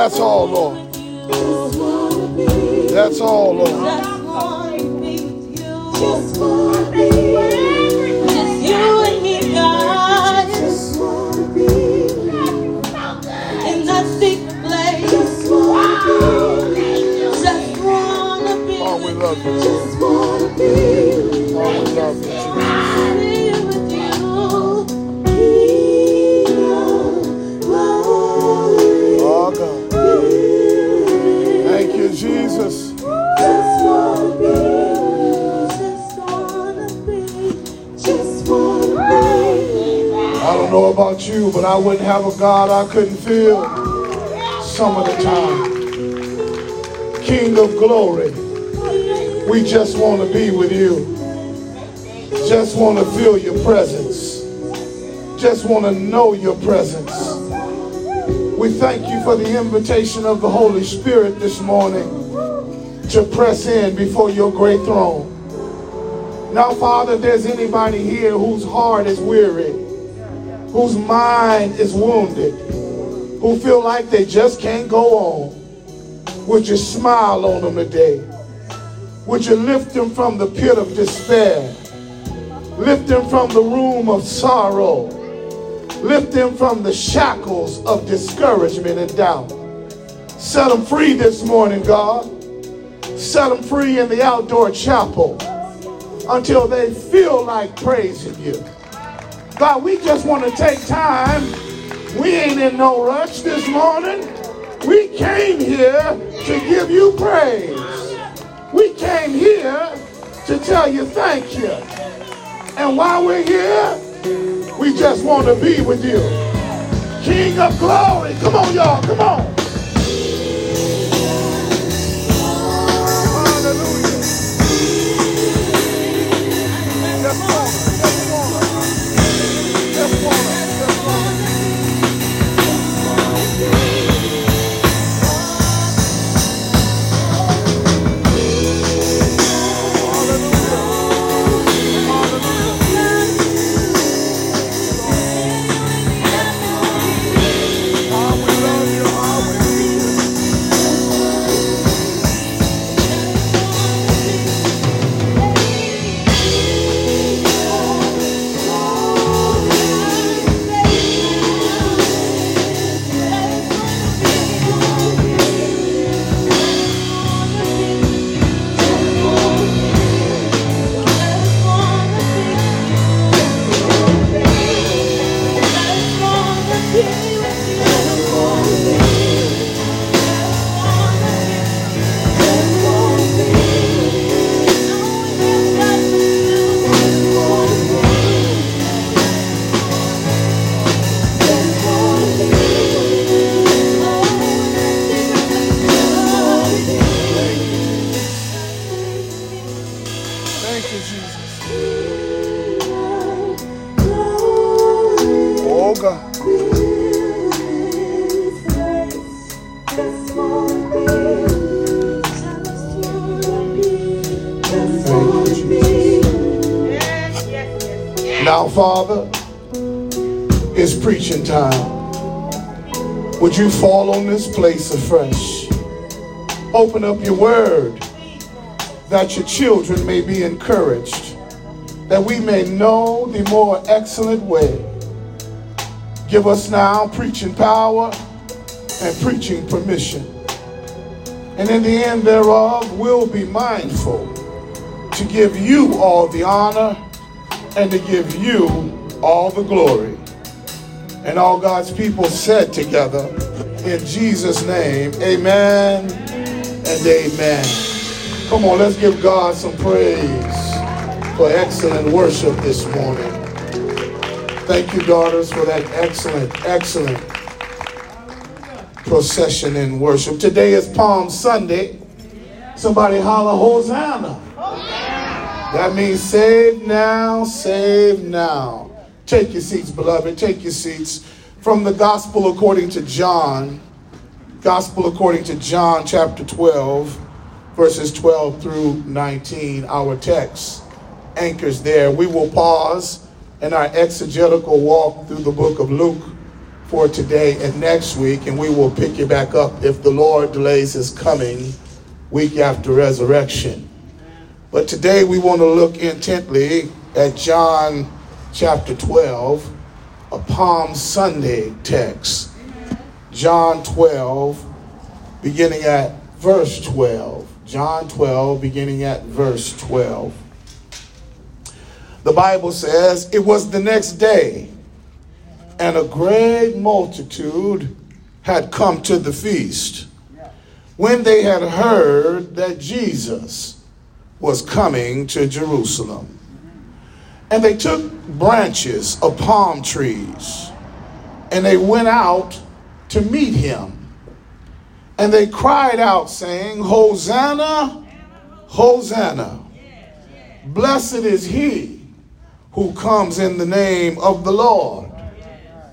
That's all, Lord. God I couldn't feel some of the time. King of glory, we just want to be with you. Just want to feel your presence. Just want to know your presence. We thank you for the invitation of the Holy Spirit this morning to press in before your great throne. Now, Father, if there's anybody here whose heart is weary, whose mind is wounded, who feel like they just can't go on, would you smile on them today? Would you lift them from the pit of despair? Lift them from the room of sorrow. Lift them from the shackles of discouragement and doubt. Set them free this morning, God. Set them free in the outdoor chapel until they feel like praising you. God, we just want to take time. We ain't in no rush this morning. We came here to give you praise. We came here to tell you thank you. And while we're here, we just want to be with you. King of glory. Come on, y'all. Come on. Would you fall on this place afresh? Open up your word that your children may be encouraged, that we may know the more excellent way. Give us now preaching power and preaching permission. And in the end thereof, we'll be mindful to give you all the honor and to give you all the glory. And all God's people said together, in Jesus' name, amen and amen. Come on, let's give God some praise for excellent worship this morning. Thank you, daughters, for that excellent, excellent procession in worship. Today is Palm Sunday. Somebody holler, Hosanna. Oh, that means save now, save now. Take your seats, beloved. Take your seats. From the Gospel according to John, Gospel according to John, chapter 12, verses 12 through 19, our text anchors there. We will pause in our exegetical walk through the book of Luke for today and next week, and we will pick it back up if the Lord delays his coming week after resurrection. But today we want to look intently at John chapter 12, a Palm Sunday text. John 12, beginning at verse 12. John 12, beginning at verse 12. The Bible says, It was the next day, and a great multitude had come to the feast. When they had heard that Jesus was coming to Jerusalem. And they took branches of palm trees and they went out to meet him. And they cried out, saying, Hosanna, Hosanna. Blessed is he who comes in the name of the Lord,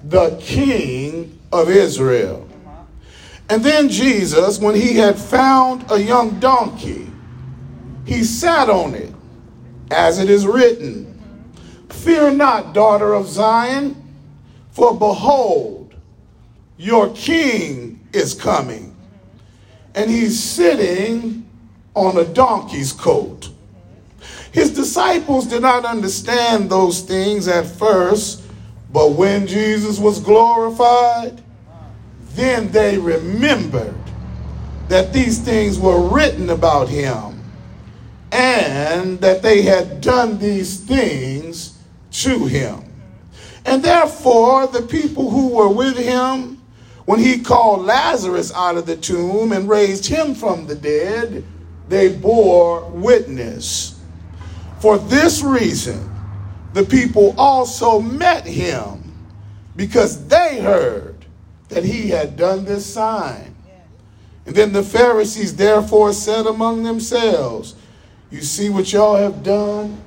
the King of Israel. And then Jesus, when he had found a young donkey, he sat on it, as it is written, Fear not, daughter of Zion, for behold, your king is coming, and he's sitting on a donkey's coat. His disciples did not understand those things at first, but when Jesus was glorified, then they remembered that these things were written about him and that they had done these things to him. And therefore, the people who were with him, when he called Lazarus out of the tomb and raised him from the dead, they bore witness. For this reason, the people also met him because they heard that he had done this sign. And then the Pharisees therefore said among themselves, you see what y'all have done?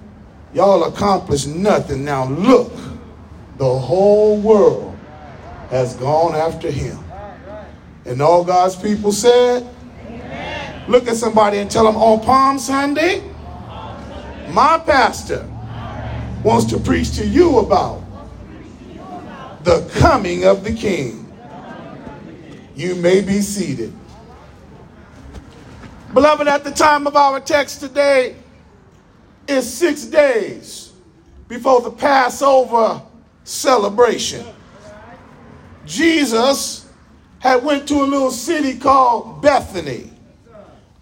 Y'all accomplished nothing. Now look, the whole world has gone after him. And all God's people said, Amen. Look at somebody and tell them on Palm Sunday, my pastor wants to preach to you about the coming of the King. You may be seated. Beloved, at the time of our text today is six days before the Passover celebration. Jesus had went to a little city called Bethany.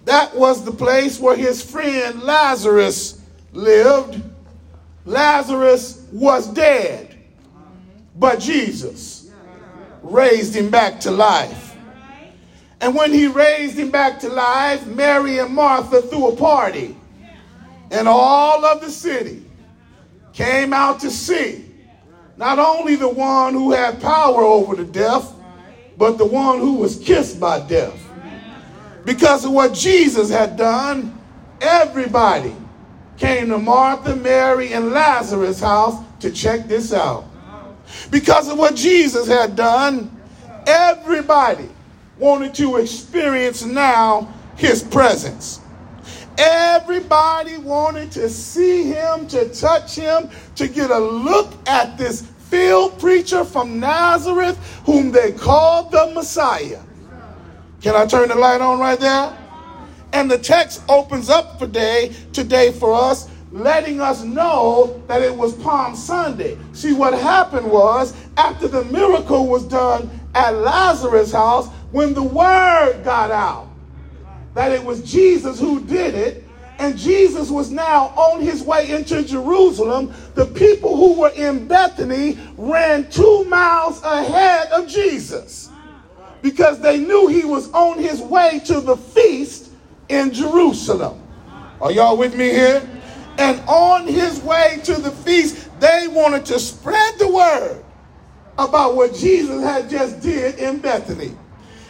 That was the place where his friend Lazarus lived. Lazarus was dead, but Jesus raised him back to life. And when he raised him back to life, Mary and Martha threw a party. And all of the city came out to see not only the one who had power over the deaf, but the one who was kissed by death. Because of what Jesus had done, everybody came to Martha, Mary, and Lazarus' house to check this out. Because of what Jesus had done, everybody wanted to experience now his presence. Everybody wanted to see him, to touch him, to get a look at this field preacher from Nazareth whom they called the Messiah. Can I turn the light on right there? And the text opens up for today, today for us, letting us know that it was Palm Sunday. See, what happened was after the miracle was done at Lazarus' house, when the word got out that it was Jesus who did it, and Jesus was now on his way into Jerusalem, the people who were in Bethany ran two miles ahead of Jesus because they knew he was on his way to the feast in Jerusalem. Are y'all with me here? And on his way to the feast, they wanted to spread the word about what Jesus had just did in Bethany.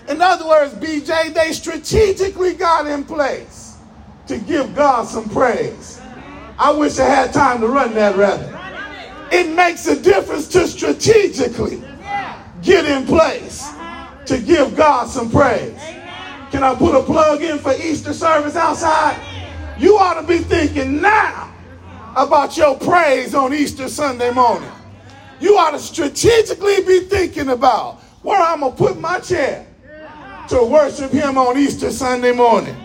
In other words, BJ, they strategically got in place to give God some praise. I wish I had time to run that rather. It makes a difference to strategically get in place to give God some praise. Can I put a plug in for Easter service outside? You ought to be thinking now about your praise on Easter Sunday morning. You ought to strategically be thinking about where I'm going to put my chair to worship Him on Easter Sunday morning.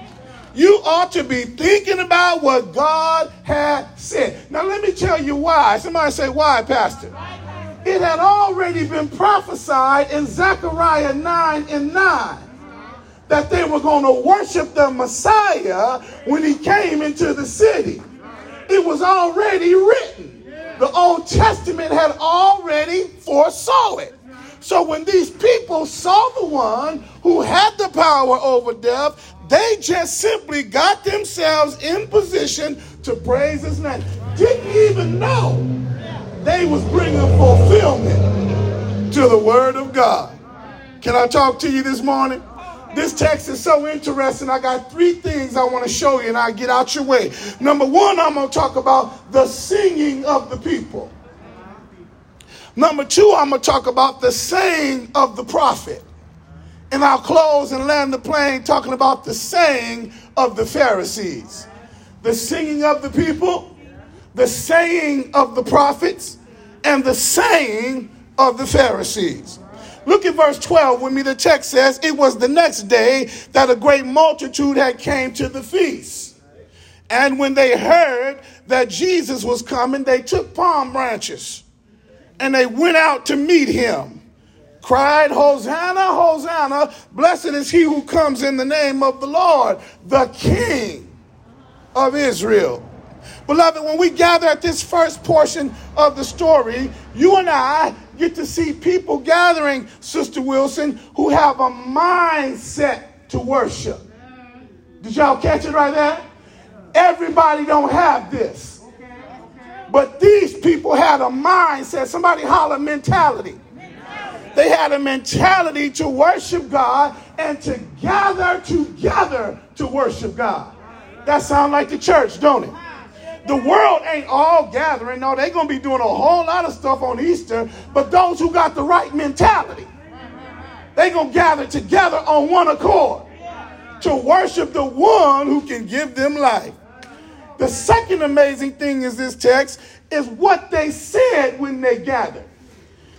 You ought to be thinking about what God had said. Now, let me tell you why. Somebody say, Why, Pastor? It had already been prophesied in Zechariah 9 and 9 that they were going to worship the Messiah when he came into the city. It was already written. The Old Testament had already foresaw it. So when these people saw the one who had the power over death, they just simply got themselves in position to praise his name. Didn't even know they was bringing fulfillment to the word of God. Can I talk to you this morning? This text is so interesting. I got three things I want to show you, and I get out your way. Number one, I'm going to talk about the singing of the people. Number two, I'm going to talk about the saying of the prophet. And I'll close and land the plane talking about the saying of the Pharisees. The singing of the people, the saying of the prophets, and the saying of the Pharisees. Look at verse 12 with me. The text says, It was the next day that a great multitude had came to the feast. And when they heard that Jesus was coming, they took palm branches and they went out to meet him. Cried, Hosanna, Hosanna, blessed is he who comes in the name of the Lord, the King of Israel. Beloved, when we gather at this first portion of the story, you and I get to see people gathering, Sister Wilson, who have a mindset to worship. Did y'all catch it right there? Everybody don't have this. But these people had a mindset, somebody holler mentality. They had a mentality to worship God and to gather together to worship God. That sounds like the church, don't it? The world ain't all gathering. No, they're going to be doing a whole lot of stuff on Easter. But those who got the right mentality, they're going to gather together on one accord to worship the one who can give them life. The second amazing thing is this text is what they said when they gathered.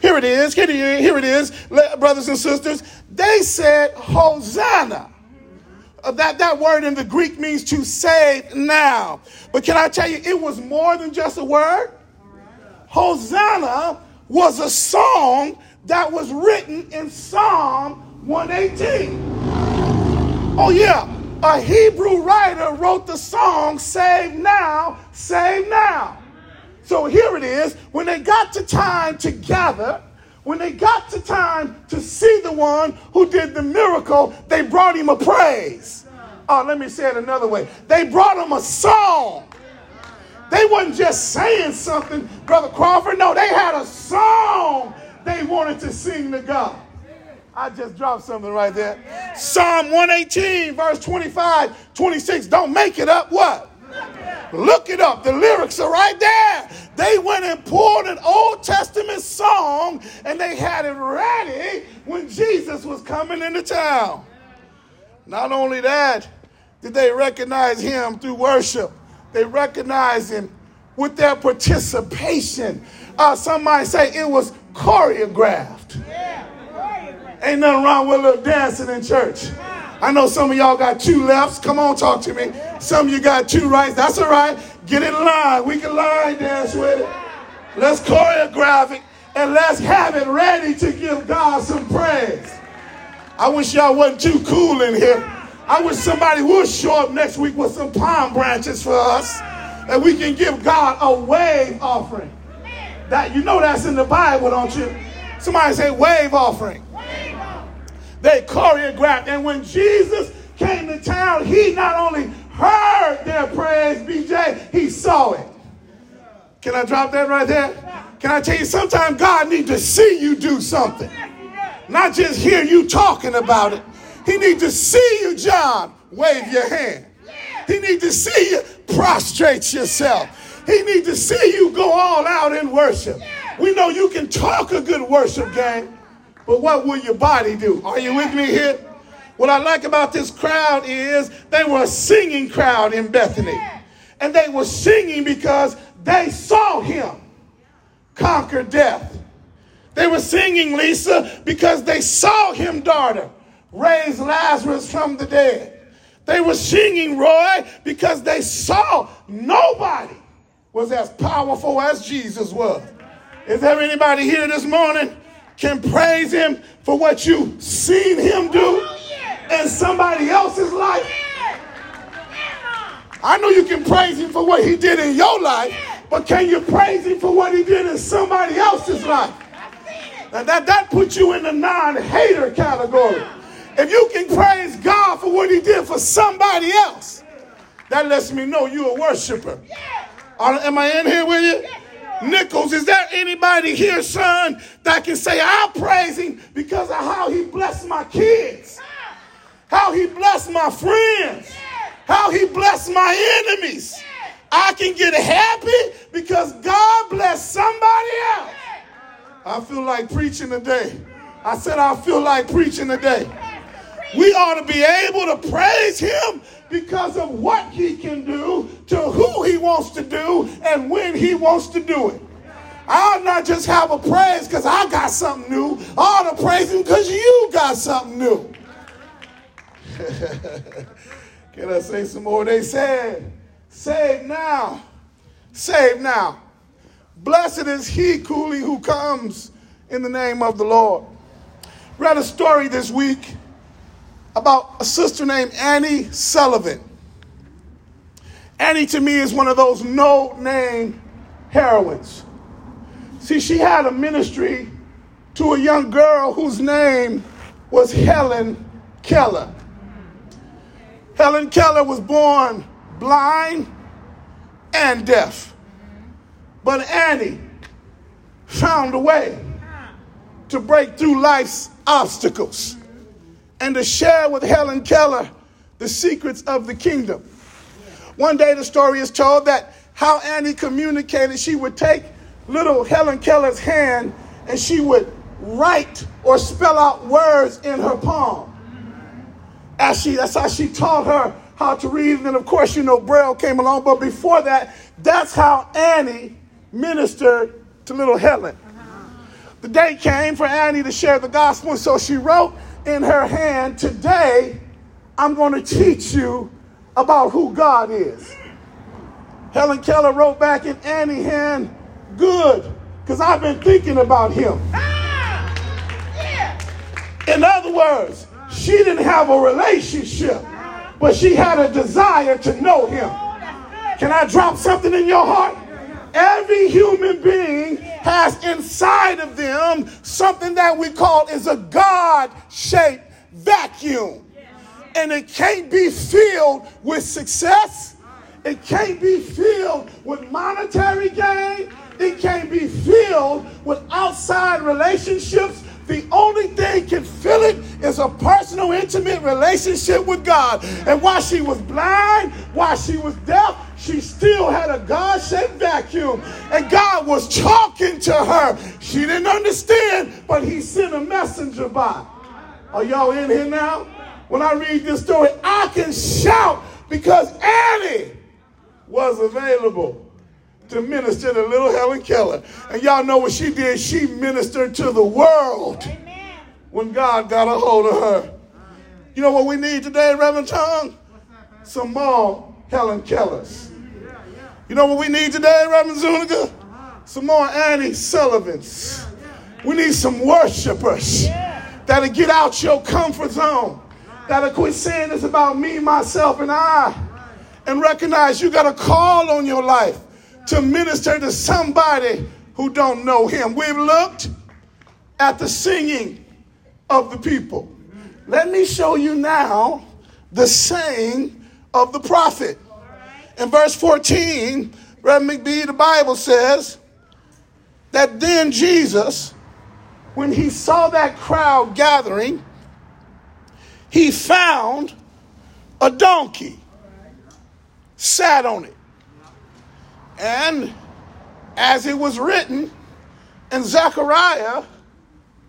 Here it is. Here it is, brothers and sisters. They said, Hosanna. Uh, that, that word in the Greek means to save now. But can I tell you, it was more than just a word? Hosanna was a song that was written in Psalm 118. Oh, yeah. A Hebrew writer wrote the song, Save Now, Save Now. So here it is. When they got to time to gather, when they got to time to see the one who did the miracle, they brought him a praise. Oh, let me say it another way. They brought him a song. They wasn't just saying something, Brother Crawford. No, they had a song they wanted to sing to God. I just dropped something right there. Psalm 118, verse 25, 26. Don't make it up. What? Look it up. The lyrics are right there. They went and pulled an Old Testament song and they had it ready when Jesus was coming into town. Not only that, did they recognize him through worship, they recognized him with their participation. Uh, some might say it was choreographed. Ain't nothing wrong with a little dancing in church. I know some of y'all got two lefts. Come on, talk to me. Some of you got two rights. That's all right. Get in line. We can line dance with it. Let's choreograph it and let's have it ready to give God some praise. I wish y'all wasn't too cool in here. I wish somebody would show up next week with some palm branches for us and we can give God a wave offering. That you know that's in the Bible, don't you? Somebody say wave offering. They choreographed. And when Jesus came to town, he not only heard their praise, BJ, he saw it. Can I drop that right there? Can I tell you, sometimes God needs to see you do something, not just hear you talking about it. He needs to see you, John, wave your hand. He needs to see you prostrate yourself. He needs to see you go all out in worship. We know you can talk a good worship game, but what will your body do? Are you with me here? What I like about this crowd is they were a singing crowd in Bethany. And they were singing because they saw him conquer death. They were singing, Lisa, because they saw him, daughter, raise Lazarus from the dead. They were singing, Roy, because they saw nobody was as powerful as Jesus was. Is there anybody here this morning can praise him for what you've seen him do in somebody else's life? I know you can praise him for what he did in your life, but can you praise him for what he did in somebody else's life? Now that, that puts you in the non-hater category. If you can praise God for what he did for somebody else, that lets me know you're a worshiper. Are- Am I in here with you? Nichols, is there anybody here, son, that can say, I'll praise him because of how he blessed my kids, how he blessed my friends, how he blessed my enemies? I can get happy because God blessed somebody else. I feel like preaching today. I said, I feel like preaching today. We ought to be able to praise him because of what he can do, to who he wants to do, and when he wants to do it. I'll not just have a praise because I got something new. I ought to praise him because you got something new. Can I say some more? They said, Save now. Save now. Blessed is he, Cooley, who comes in the name of the Lord. Read a story this week about a sister named Annie Sullivan. Annie, to me, is one of those no name heroines. See, she had a ministry to a young girl whose name was Helen Keller. Helen Keller was born blind and deaf. But Annie found a way to break through life's obstacles and to share with Helen Keller the secrets of the kingdom. One day, the story is told that how Annie communicated, she would take little Helen Keller's hand and she would write or spell out words in her palm. As she, that's how she taught her how to read. And of course, you know, Braille came along. But before that, that's how Annie ministered to little Helen. The day came for Annie to share the gospel, and so she wrote in her hand, Today, I'm going to teach you about who God is. Helen Keller wrote back in Annie's hand, Good, because I've been thinking about him. Ah, in other words, she didn't have a relationship, but she had a desire to know him. Oh, Can I drop something in your heart? Every human being has inside of them something that we call is a God-shaped vacuum. And it can't be filled with success. It can't be filled with monetary gain. It can't be filled with outside relationships. The only thing can fill it is a personal, intimate relationship with God. And while she was blind, while she was deaf, she still had a God shaped vacuum. And God was talking to her. She didn't understand, but He sent a messenger by. Are y'all in here now? When I read this story, I can shout because Annie was available to minister to little Helen Keller. And y'all know what she did? She ministered to the world when God got a hold of her. You know what we need today, Reverend Tongue? Some more Helen Kellers. You know what we need today, Reverend Zuniga? Some more Annie Sullivans. We need some worshipers that'll get out your comfort zone, that'll quit saying it's about me, myself, and I, and recognize you got a call on your life to minister to somebody who don't know him. We've looked at the singing of the people. Let me show you now the saying of the prophet. In verse 14, Reverend McBee, the Bible says that then Jesus, when he saw that crowd gathering, he found a donkey, sat on it. And as it was written in Zechariah,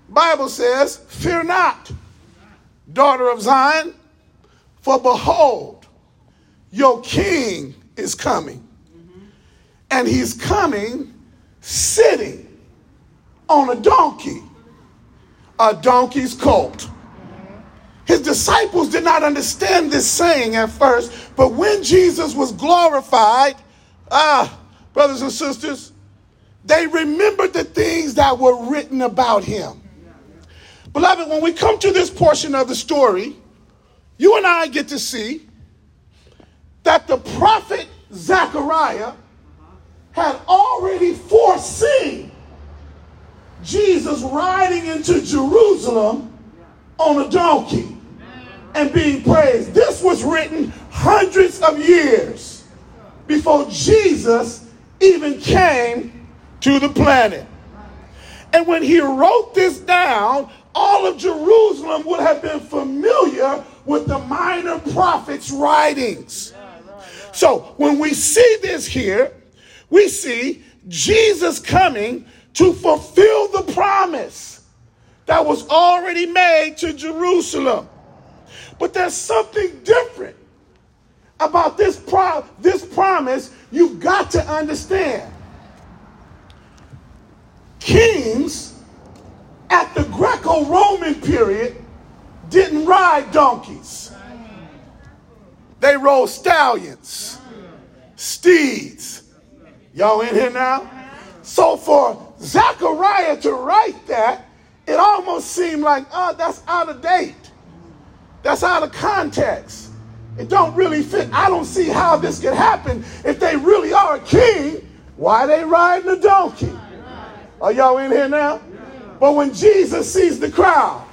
Bible says, Fear not, daughter of Zion, for behold, your king is coming. And he's coming sitting on a donkey, a donkey's colt. His disciples did not understand this saying at first, but when Jesus was glorified, ah, brothers and sisters, they remembered the things that were written about him. Beloved, when we come to this portion of the story, you and I get to see that the prophet Zechariah had already foreseen Jesus riding into Jerusalem on a donkey and being praised. This was written hundreds of years before Jesus even came to the planet. And when he wrote this down, all of Jerusalem would have been familiar with the minor prophets' writings. So when we see this here, we see Jesus coming to fulfill the promise that was already made to Jerusalem. But there's something different about this, pro- this promise you've got to understand. Kings at the Greco Roman period didn't ride donkeys, they rode stallions, steeds. Y'all in here now? So for Zechariah to write that, it almost seemed like, oh, that's out of date. That's out of context. It don't really fit. I don't see how this could happen. If they really are a king, why they riding a donkey? Are y'all in here now? But when Jesus sees the crowd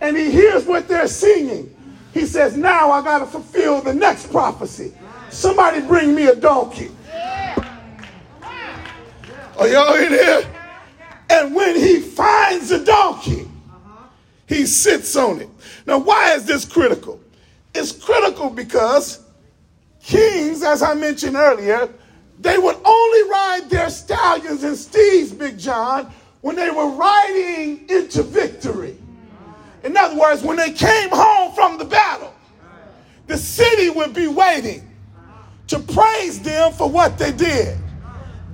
and he hears what they're singing, he says, Now I got to fulfill the next prophecy. Somebody bring me a donkey. Are y'all in here? And when he finds a donkey, he sits on it. Now, why is this critical? It's critical because kings, as I mentioned earlier, they would only ride their stallions and steeds, Big John, when they were riding into victory. In other words, when they came home from the battle, the city would be waiting to praise them for what they did.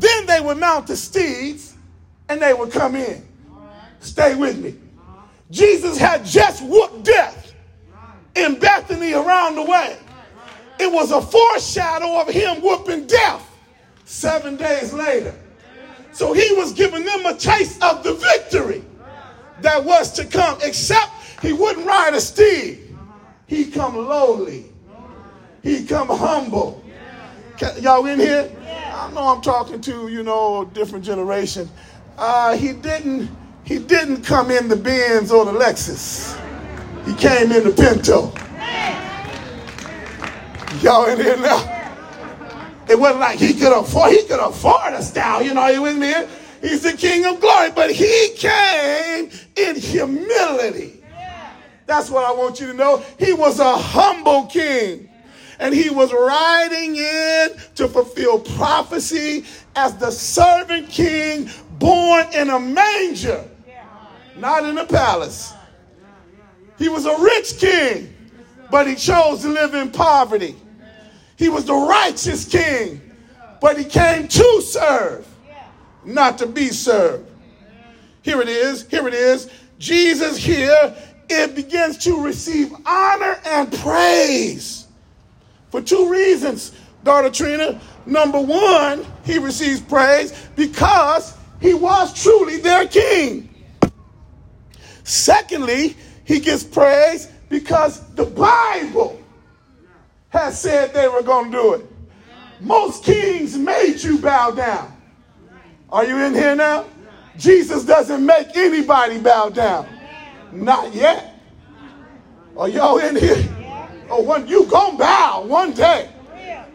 Then they would mount the steeds and they would come in. Stay with me. Jesus had just whooped death in Bethany around the way. It was a foreshadow of him whooping death seven days later. So he was giving them a taste of the victory that was to come, except he wouldn't ride a steed. He come lowly. He come humble. Y'all in here? I know I'm talking to, you know, a different generation. Uh, he didn't he didn't come in the Benz or the Lexus. He came in the Pinto. Y'all in here now? It wasn't like he could afford he could afford a stallion. Are you with me? He's the King of Glory, but he came in humility. That's what I want you to know. He was a humble king. and he was riding in to fulfill prophecy as the servant king born in a manger, not in a palace. He was a rich king, but he chose to live in poverty. He was the righteous king, but he came to serve, not to be served. Here it is. Here it is. Jesus here, it begins to receive honor and praise for two reasons, daughter Trina. Number one, he receives praise because he was truly their king. Secondly, he gets praise because the Bible has said they were going to do it. Most kings made you bow down. Are you in here now? Jesus doesn't make anybody bow down. Not yet. Are y'all in here? Oh, one you gonna bow one day.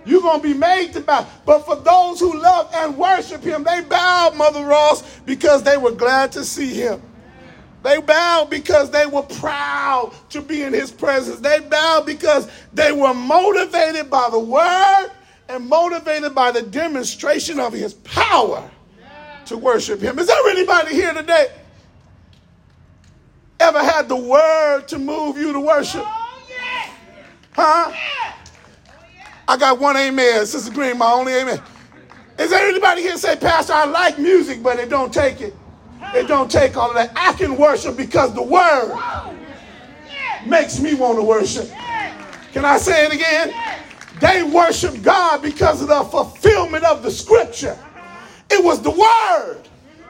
You're gonna be made to bow. But for those who love and worship him, they bowed, Mother Ross, because they were glad to see him. They bowed because they were proud to be in his presence. They bowed because they were motivated by the word and motivated by the demonstration of his power to worship him. Is there anybody here today ever had the word to move you to worship? Oh, huh? Oh, I got one amen. Sister Green, my only amen. Is there anybody here say, Pastor, I like music, but it don't take it. It don't take all of that. I can worship because the word makes me want to worship. Can I say it again? They worship God because of the fulfillment of the scripture. It was the word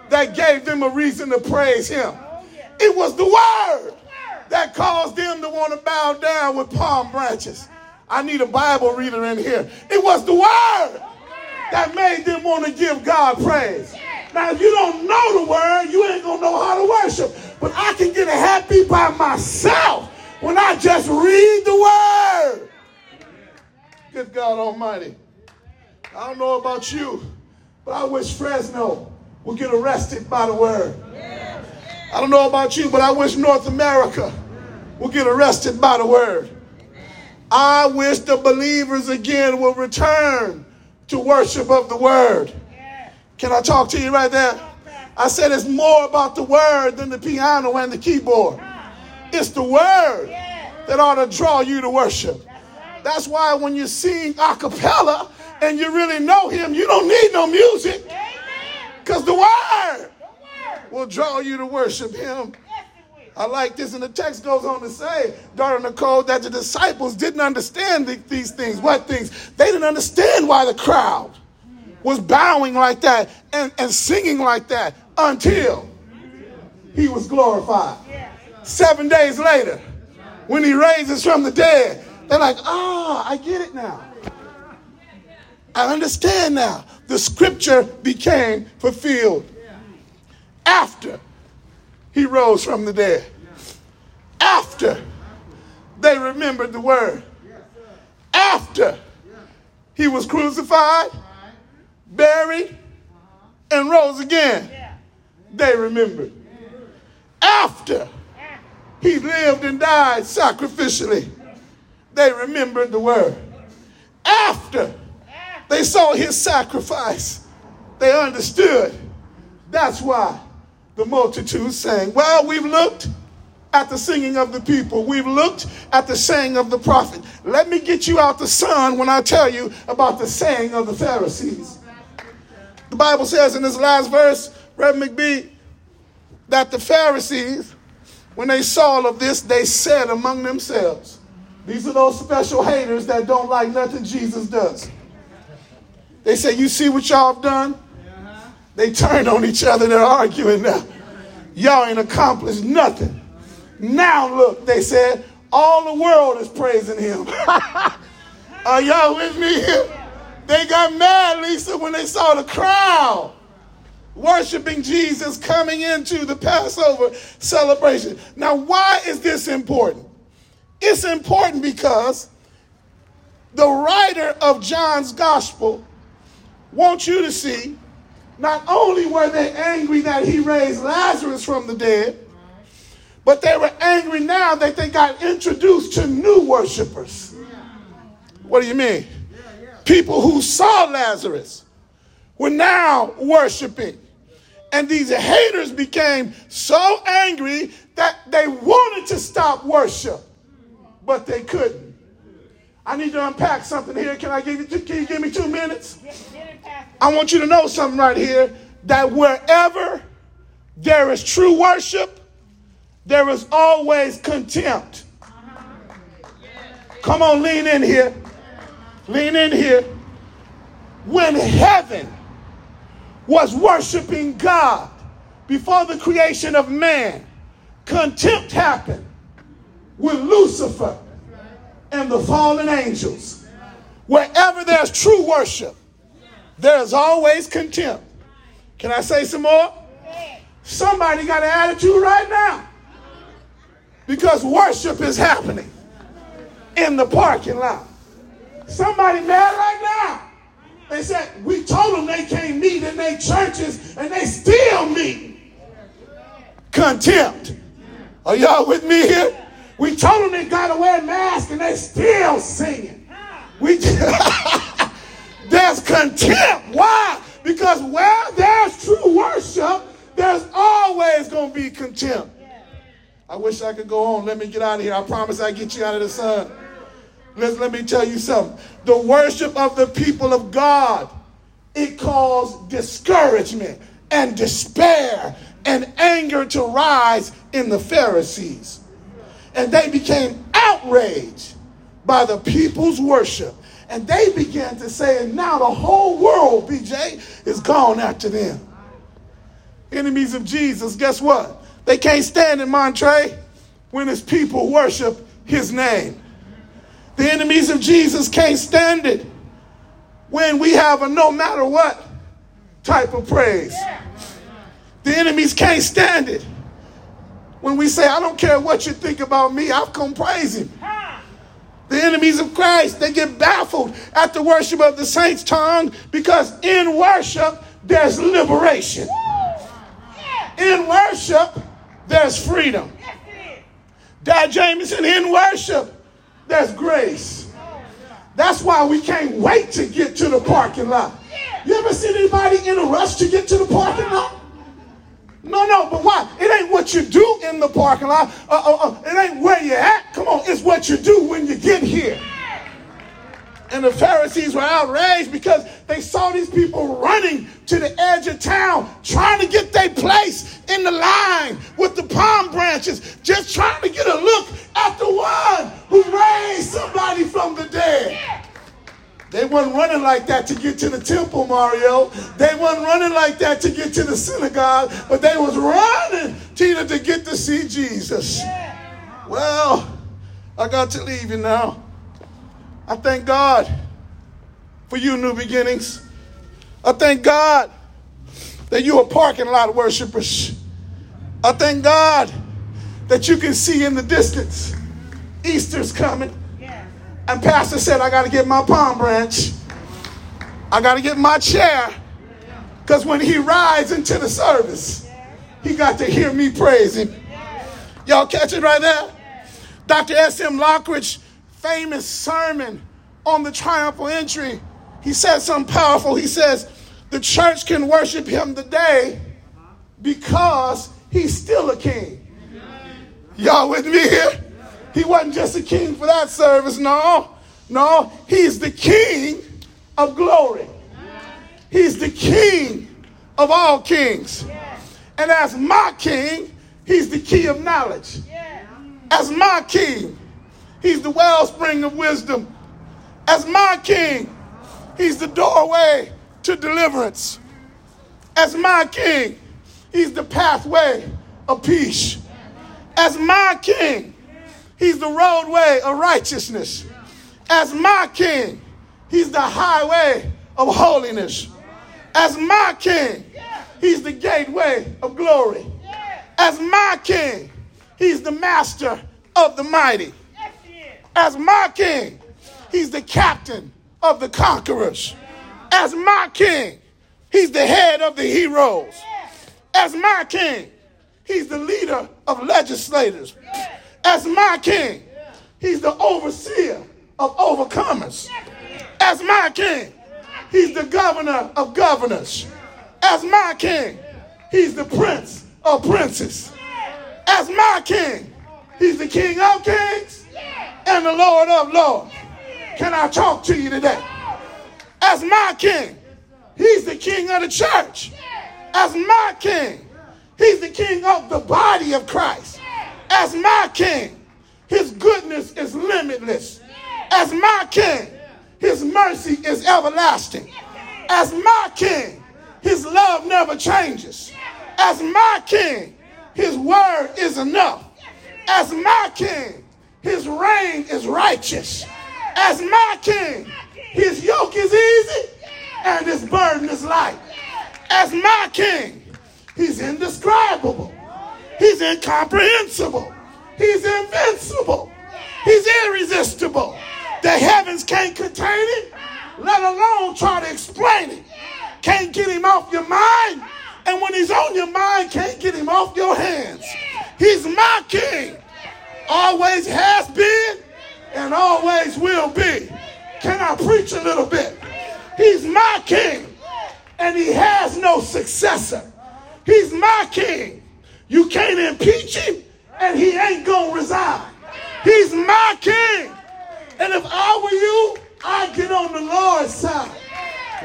that gave them a reason to praise him. It was the word that caused them to want to bow down with palm branches. I need a Bible reader in here. It was the word that made them want to give God praise. Now, if you don't know the word, you ain't going to know how to worship. But I can get happy by myself when I just read the word. Good God Almighty. I don't know about you, but I wish Fresno would get arrested by the word. I don't know about you, but I wish North America would get arrested by the word. I wish the believers again will return to worship of the word. Can I talk to you right there? I said it's more about the word than the piano and the keyboard. It's the word that ought to draw you to worship. That's why when you sing a cappella and you really know him, you don't need no music. Because the word will draw you to worship him. I like this, and the text goes on to say, daughter Nicole, that the disciples didn't understand the, these things. What things? They didn't understand why the crowd was bowing like that and, and singing like that until he was glorified. Seven days later, when he raises from the dead, they're like, ah, I get it now. I understand now. The scripture became fulfilled after he rose from the dead. After they remembered the word. After he was crucified, buried, and rose again. They remembered. After he lived and died sacrificially, they remembered the word. After they saw his sacrifice, they understood. That's why the multitude sang. Well, we've looked at the singing of the people. We've looked at the saying of the prophet. Let me get you out the sun when I tell you about the saying of the Pharisees. The Bible says in this last verse, Reverend McBee, that the Pharisees, when they saw all of this, they said among themselves, these are those special haters that don't like nothing Jesus does. They say, You see what y'all have done? They turned on each other. And they're arguing now. Y'all ain't accomplished nothing. Now look, they said, all the world is praising him. Are y'all with me here? They got mad, Lisa, when they saw the crowd worshiping Jesus coming into the Passover celebration. Now, why is this important? It's important because the writer of John's gospel wants you to see not only were they angry that he raised Lazarus from the dead, but they were angry now that they got introduced to new worshipers. What do you mean? People who saw Lazarus were now worshiping. And these haters became so angry that they wanted to stop worship, but they couldn't. I need to unpack something here. Can I give you can you give me two minutes? I want you to know something right here that wherever there is true worship, there is always contempt. Come on, lean in here. Lean in here. When heaven was worshiping God before the creation of man, contempt happened with Lucifer and the fallen angels. Wherever there's true worship, there's always contempt. Can I say some more? Somebody got an attitude right now because worship is happening in the parking lot. Somebody mad right now. They said, we told them they can't meet in their churches and they still meet. Contempt. Are y'all with me here? We told them they got to wear masks and they still singing. We There's contempt. Why? Because where there's true worship, there's always to be contempt. I wish I could go on. Let me get out of here. I promise I get you out of the sun. Let's, let me tell you something. The worship of the people of God, it caused discouragement and despair and anger to rise in the Pharisees. And they became outraged by the people's worship. And they began to say, and now the whole world, BJ, is gone after them. Enemies of Jesus, guess what? They can't stand in Monterey when his people worship his name. The enemies of Jesus can't stand it when we have a no matter what type of praise. The enemies can't stand it when we say, I don't care what you think about me, I've come praise him. The enemies of Christ, they get baffled at the worship of the saints' tongue because in worship, there's liberation. In worship, there's freedom. Dad Jameson, in worship, there's grace. That's why we can't wait to get to the parking lot. You ever seen anybody in a rush to get to the parking lot? No, no, but why? It ain't what you do in the parking lot. Uh, uh, uh, it ain't where you at. Come on, it's what you do when you get here. And the Pharisees were outraged because they saw these people running to the edge of town, trying to get their place in the line with the palm branches, just trying to get a look at the one who raised somebody from the dead. They weren't running like that to get to the temple, Mario. They weren't running like that to get to the synagogue, but they was running, Tina, to get to see Jesus. Well, I got to leave you now. I thank God for you, new beginnings. I thank God that you are parking lot worshipers. I thank God that you can see in the distance Easter's coming. And Pastor said, I got to get my palm branch. I got to get my chair. Because when he rides into the service, he got to hear me praise him. Y'all catch it right there? Dr. S.M. Lockridge famous sermon on the triumphal entry, he said something powerful. He says, The church can worship him today because he's still a king. Y'all with me here? He wasn't just a king for that service, no. No, he's the king of glory. He's the king of all kings. And as my king, he's the key of knowledge. As my king, He's the wellspring of wisdom. As my king, he's the doorway to deliverance. As my king, he's the pathway of peace. As my king, he's the roadway of righteousness. As my king, he's the highway of holiness. As my king, he's the gateway of glory. As my king, he's the master of the mighty as my king. He's the captain of the conquerors. As my king, he's the head of the heroes. As my king, he's the leader of legislators. As my king, he's the overseer of overcomers. As my king, he's the governor of governors. As my king, he's the prince of princes. As my king, he's the king of kings and the lord of lords. Can I talk to you today? As my king, he's the king of the church. As my king, he's the king of the body of Christ. As my king, his goodness is limitless. As my king, his mercy is everlasting. As my king, his love never changes. As my king, his word is enough. As my king, his reign is righteous. As my king, his yoke is easy and his burden is light. As my king, he's indescribable. He's incomprehensible. He's invincible. He's irresistible. The heavens can't contain it, let alone try to explain it. Can't get him off your mind. And when he's on your mind, can't get him off your hands. He's my king. Always has been and always will be. Can I preach a little bit? He's my king and he has no successor. He's my king. You can't impeach him and he ain't gonna resign. He's my king. And if I were you, I'd get on the Lord's side.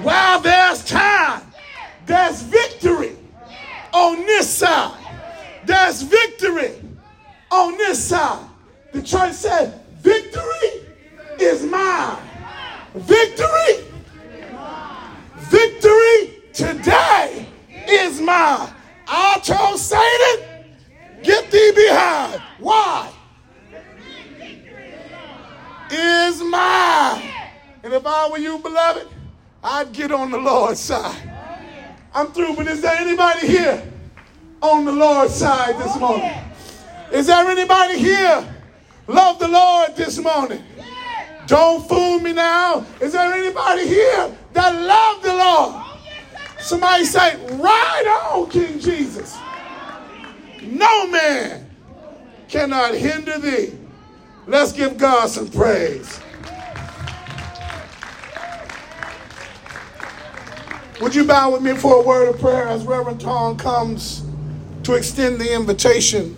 While there's time, there's victory on this side. There's victory on this side. The church said, Victory is mine. Victory, victory today is mine. I told Satan, Get thee behind. Why? Is mine. And if I were you, beloved, I'd get on the Lord's side. I'm through, but is there anybody here on the Lord's side this morning? Is there anybody here love the Lord this morning? Don't fool me now. Is there anybody here that love the Lord? Somebody say, right on, King Jesus. No man cannot hinder thee. Let's give God some praise. Would you bow with me for a word of prayer as Reverend Tom comes to extend the invitation